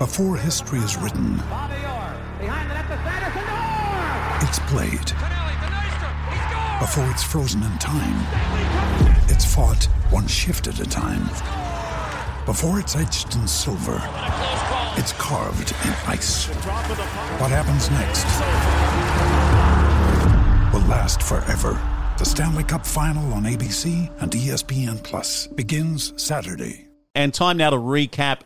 Before history is written, it's played. Before it's frozen in time, it's fought one shift at a time. Before it's etched in silver, it's carved in ice. What happens next will last forever. The Stanley Cup Final on ABC and ESPN Plus begins Saturday. And time now to recap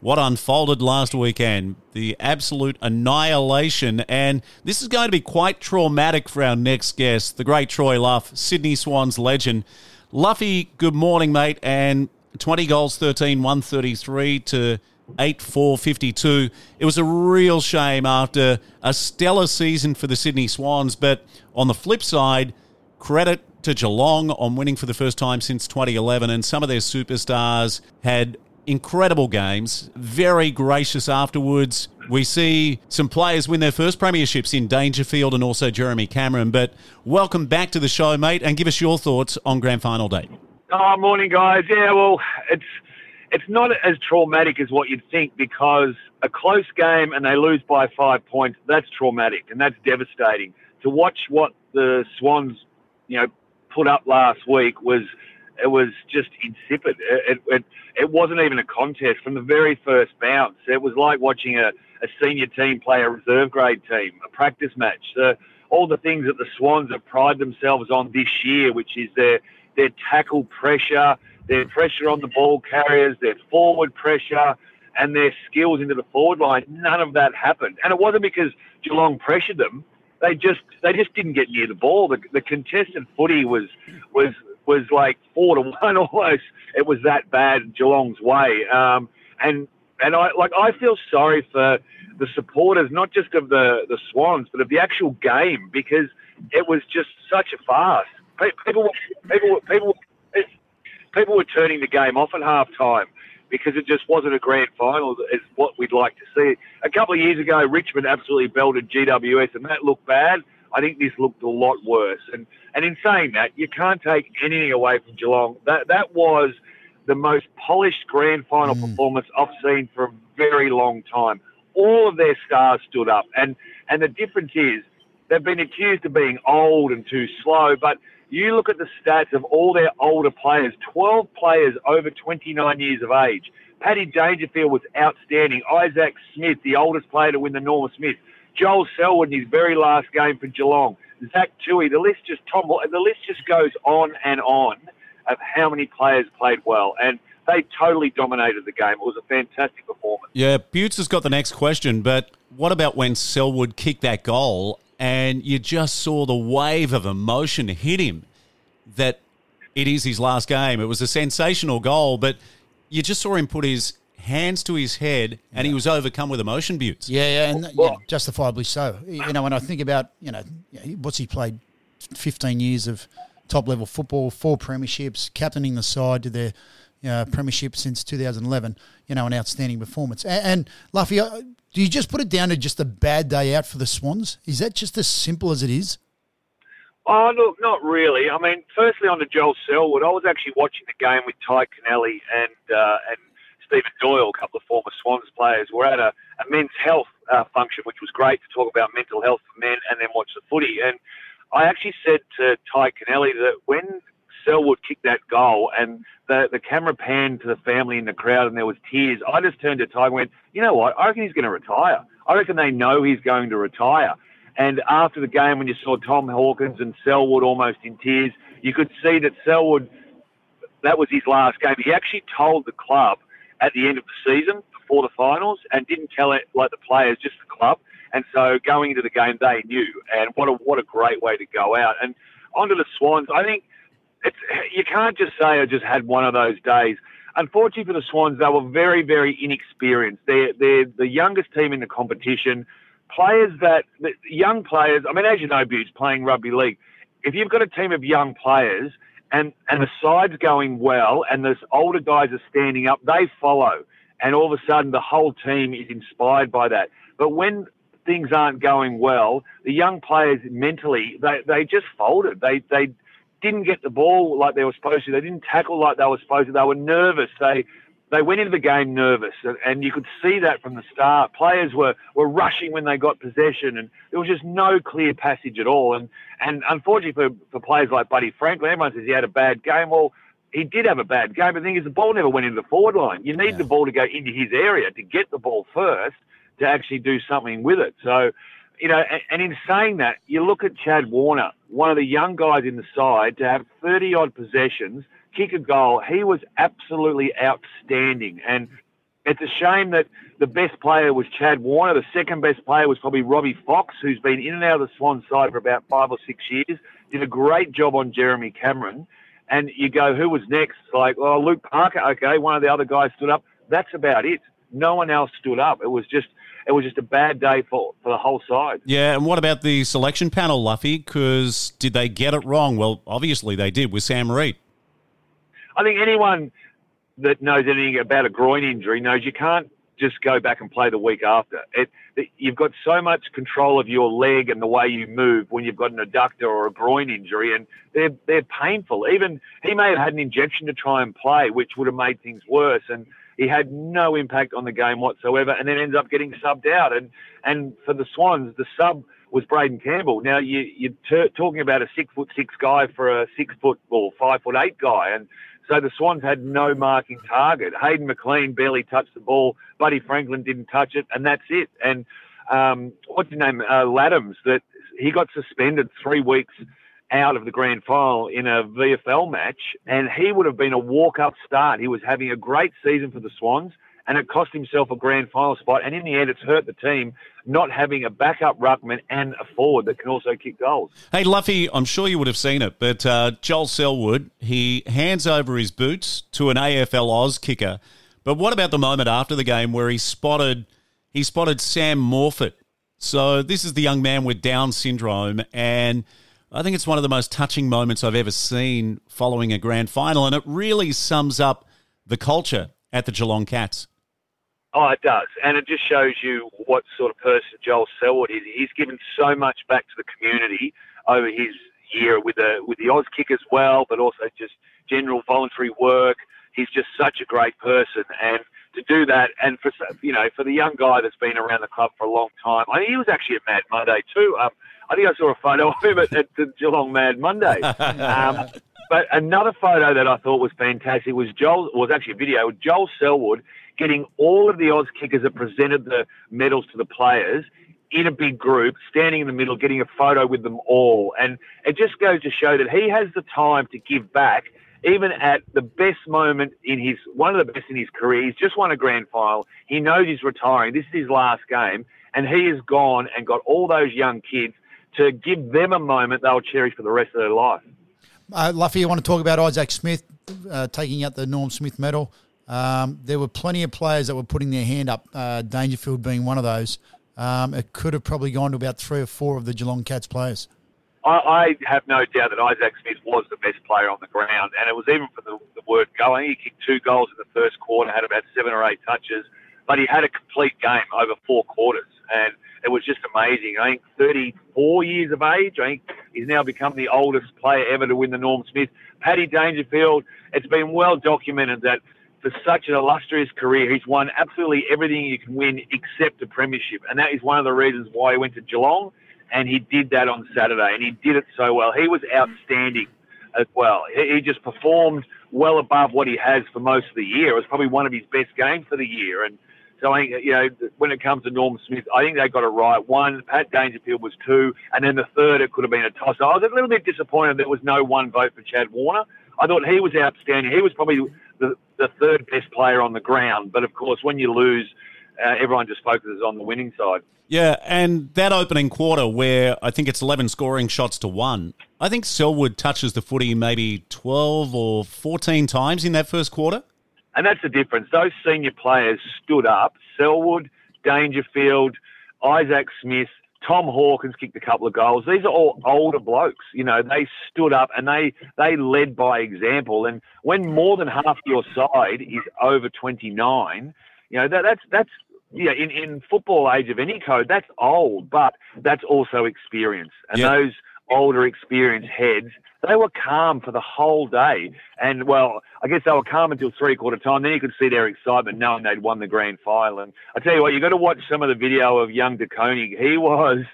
what unfolded last weekend. The absolute annihilation. And this is going to be quite traumatic for our next guest, the great Troy Luff, Sydney Swans legend. Luffy, good morning, mate. And 20 goals, 13, 133 to 8 4 52. It was a real shame after a stellar season for the Sydney Swans. But on the flip side, credit to Geelong on winning for the first time since 2011, and some of their superstars had incredible games, very gracious afterwards. We see some players win their first premierships in Dangerfield and also Jeremy Cameron. But welcome back to the show, mate, and give us your thoughts on grand final day. Oh, morning, guys. Yeah, well, it's it's not as traumatic as what you'd think because a close game and they lose by five points, that's traumatic and that's devastating. To watch what the Swans, you know, put up last week was it was just insipid. It, it, it wasn't even a contest from the very first bounce. It was like watching a, a senior team play a reserve grade team, a practice match. So all the things that the Swans have prided themselves on this year, which is their their tackle pressure, their pressure on the ball carriers, their forward pressure, and their skills into the forward line. None of that happened, and it wasn't because Geelong pressured them. They just they just didn't get near the ball. The, the contested footy was was was like four to one almost. It was that bad Geelong's way, um, and and I like I feel sorry for the supporters, not just of the the Swans, but of the actual game because it was just such a farce. People, were- people, people, people were turning the game off at half time because it just wasn't a grand final as what we'd like to see. A couple of years ago, Richmond absolutely belted GWS, and that looked bad. I think this looked a lot worse. And and in saying that, you can't take anything away from Geelong. That that was the most polished grand final mm. performance I've seen for a very long time. All of their stars stood up, and and the difference is they've been accused of being old and too slow, but you look at the stats of all their older players, 12 players over 29 years of age. Paddy Dangerfield was outstanding. Isaac Smith, the oldest player to win the Norm Smith. Joel Selwood in his very last game for Geelong. Zach Tuohy. The list just Tom. The list just goes on and on of how many players played well, and they totally dominated the game. It was a fantastic performance. Yeah, Butts has got the next question, but what about when Selwood kicked that goal and you just saw the wave of emotion hit him that it is his last game? It was a sensational goal, but you just saw him put his hands to his head and he was overcome with emotion, Butts. Yeah, yeah, and yeah, justifiably so. You know, when I think about, you know, what's he played 15 years of top level football, four premierships, captaining the side to their uh, premiership since 2011, you know, an outstanding performance. And, and Luffy, uh, do you just put it down to just a bad day out for the Swans? Is that just as simple as it is? Oh, look, not really. I mean, firstly, on to Joel Selwood, I was actually watching the game with Tadhg Kennelly and uh, and Stephen Doyle, a couple of former Swans players. We're at a, a men's health uh, function, which was great to talk about mental health for men and then watch the footy. And I actually said to Tadhg Kennelly that when Selwood kicked that goal and the, the camera panned to the family in the crowd and there was tears, I just turned to Tadhg and went, you know what? I reckon he's going to retire. I reckon they know he's going to retire. And after the game, when you saw Tom Hawkins and Selwood almost in tears, you could see that Selwood, that was his last game. He actually told the club at the end of the season, before the finals, and didn't tell it like the players, just the club. And so going into the game, they knew. And what a what a great way to go out. And onto the Swans, I think it's you can't just say I just had one of those days. Unfortunately for the Swans, they were very, very inexperienced. They're they're the youngest team in the competition. Players that young players. I mean, as you know, Butch, playing rugby league. If you've got a team of young players and and the side's going well, and the older guys are standing up, they follow, and all of a sudden the whole team is inspired by that. But when things aren't going well, the young players mentally they, they just folded. They they didn't get the ball like they were supposed to. They didn't tackle like they were supposed to. They were nervous. They they went into the game nervous, and, you could see that from the start. Players were, were rushing when they got possession, and there was just no clear passage at all. And and unfortunately for, for players like Buddy Franklin, everyone says he had a bad game. Well, he did have a bad game, but the thing is, the ball never went into the forward line. You need yeah. the ball to go into his area to get the ball first to actually do something with it. So, you know, and, and in saying that, you look at Chad Warner, one of the young guys in the side, to have 30 odd possessions – kick a goal. He was absolutely outstanding. And it's a shame that the best player was Chad Warner. The second best player was probably Robbie Fox, who's been in and out of the Swan side for about five or six years. Did a great job on Jeremy Cameron. And you go, who was next? Like, oh, Luke Parker. Okay, one of the other guys stood up. That's about it. No one else stood up. It was just it was just a bad day for, for the whole side. Yeah, and what about the selection panel, Luffy? Because did they get it wrong? Well, obviously they did with Sam Reid. I think anyone that knows anything about a groin injury knows you can't just go back and play the week after. It, it, you've got so much control of your leg and the way you move when you've got an adductor or a groin injury, and they're they're painful. Even he may have had an injection to try and play, which would have made things worse, and he had no impact on the game whatsoever, and then ends up getting subbed out. And and for the Swans, the sub was Braeden Campbell. Now you, you're t- talking about a six foot six guy for a six foot or five foot eight guy, and so the Swans had no marking target. Hayden McLean barely touched the ball. Buddy Franklin didn't touch it, and that's it. And um, what's his name? Uh, Ladhams, that he got suspended three weeks out of the grand final in a VFL match, and he would have been a walk-up start. He was having a great season for the Swans and it cost himself a grand final spot. And in the end, it's hurt the team not having a backup ruckman and a forward that can also kick goals. Hey, Luffy, I'm sure you would have seen it, but uh, Joel Selwood, he hands over his boots to an AFL Auskicker. But what about the moment after the game where he spotted he spotted Sam Moorfoot? So this is the young man with Down syndrome, and I think it's one of the most touching moments I've ever seen following a grand final, and it really sums up the culture at the Geelong Cats. Oh, it does, and it just shows you what sort of person Joel Selwood is. He's given so much back to the community over his year with the with the Oz kick as well, but also just general voluntary work. He's just such a great person, and to do that, and for you know, for the young guy that's been around the club for a long time. I mean, he was actually at Mad Monday too. Um, I think I saw a photo of him at, at the Geelong Mad Monday. Um, but another photo that I thought was fantastic was Joel was actually a video. Joel Selwood getting all of the Oz kickers that presented the medals to the players in a big group, standing in the middle, getting a photo with them all. And it just goes to show that he has the time to give back, even at the best moment in his, one of the best in his career. He's just won a grand final. He knows he's retiring. This is his last game. And he has gone and got all those young kids to give them a moment they'll cherish for the rest of their life. Uh, Luffy, you want to talk about Isaac Smith uh, taking out the Norm Smith medal? Um, there were plenty of players that were putting their hand up, uh, Dangerfield being one of those. Um, it could have probably gone to about three or four of the Geelong Cats players. I, I have no doubt that Isaac Smith was the best player on the ground, and it was even for the, the word he kicked two goals in the first quarter, had about seven or eight touches, but he had a complete game over four quarters, and it was just amazing. I think 34 years of age. I think he's now become the oldest player ever to win the Norm Smith. Paddy Dangerfield. It's been well documented that for such an illustrious career. He's won absolutely everything you can win except a premiership. And that is one of the reasons why he went to Geelong. And he did that on Saturday. And he did it so well. He was outstanding as well. He just performed well above what he has for most of the year. It was probably one of his best games for the year. And so I think, you know, when it comes to Norm Smith, I think they got it right. One, Pat Dangerfield was two, and then the third, it could have been a toss. I was a little bit disappointed there was no one vote for Chad Warner. I thought he was outstanding. He was probably the, the third best player on the ground. But of course, when you lose, uh, everyone just focuses on the winning side. Yeah, and that opening quarter where I think it's 11 scoring shots to one, I think Selwood touches the footy maybe 12 or 14 times in that first quarter. And that's the difference. Those senior players stood up. Selwood, Dangerfield, Isaac Smith, Tom Hawkins kicked a couple of goals. These are all older blokes. You know, they stood up and they they led by example. And when more than half your side is over 29, you know that, that's that's yeah in, in football age of any code that's old, but that's also experience. And those older, experienced heads, they were calm for the whole day. And well, I guess they were calm until three quarter time. Then you could see their excitement knowing they'd won the grand final. And I tell you what, you've got to watch some of the video of young De Koning. He was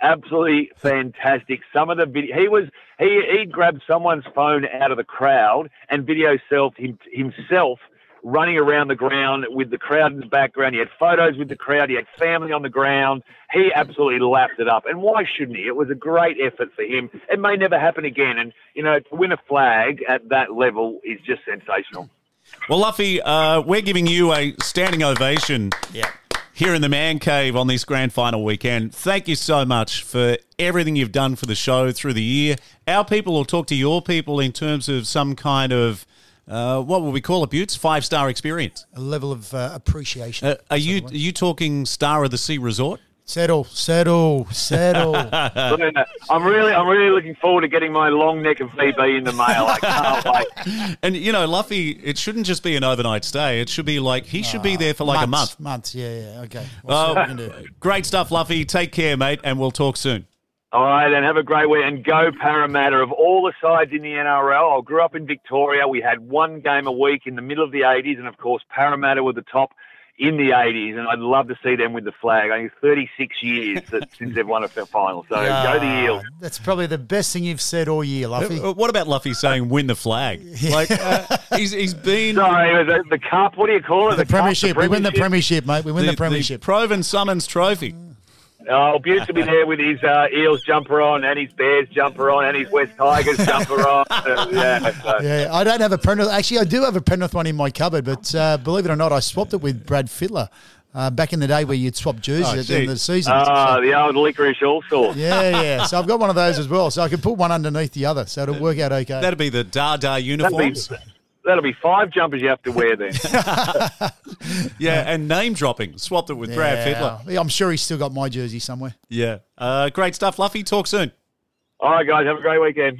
absolutely fantastic. Some of the video, he was he he grabbed someone's phone out of the crowd and video self him, himself running around the ground with the crowd in the background. He had photos with the crowd. He had family on the ground. He absolutely lapped it up. And why shouldn't he? It was a great effort for him. It may never happen again. And, you know, to win a flag at that level is just sensational. Well, Luffy, uh, we're giving you a standing ovation. Yeah. Here in the Man Cave on this grand final weekend. Thank you so much for everything you've done for the show through the year. Our people will talk to your people in terms of some kind of uh, what will we call it, Butts? Five star experience. A level of uh, appreciation. Uh, are you are you talking Star of the Sea Resort? Settle, settle, settle. I'm really, I'm really looking forward to getting my long neck of VB in the mail. I can't wait. And you know, Luffy, it shouldn't just be an overnight stay. It should be like he should be there for like months, a month. Months, yeah, yeah. Okay. We'll see what we can do. Great stuff, Luffy. Take care, mate, and we'll talk soon. All right, and have a great week. And go Parramatta. Of all the sides in the NRL, I grew up in Victoria. We had one game a week in the middle of the 80s, and of course, Parramatta were the top in the 80s, and I'd love to see them with the flag. I think 36 years since they've won a final. So go the Eels. That's probably the best thing you've said all year, Luffy. Uh, What about Luffy saying "win the flag"? Like uh, he's he's been Sorry, the, the cup. What do you call it? the, cup, the premiership. We win the premiership, mate. We win the, the, premiership. Provan-Summons Trophy. Oh, Butts will be there with his uh, Eels jumper on and his Bears jumper on and his West Tigers jumper on. Uh, yeah, so. yeah, I don't have a Penrith. Actually, I do have a Penrith one in my cupboard, but uh, believe it or not, I swapped it with Brad Fittler uh, back in the day where you'd swap jerseys Oh, at the end of the season. Ah, So- the old licorice all sorts. yeah, yeah. So I've got one of those as well. So I can put one underneath the other. So it'll work out okay. That'd be the Dada That'll be, uniforms. That'll be five jumpers you have to wear then. Yeah, and name dropping. Swapped it with Brad Yeah. Fittler. Yeah, I'm sure he's still got my jersey somewhere. Yeah. Uh, great stuff, Luffy. Talk soon. All right, guys, have a great weekend.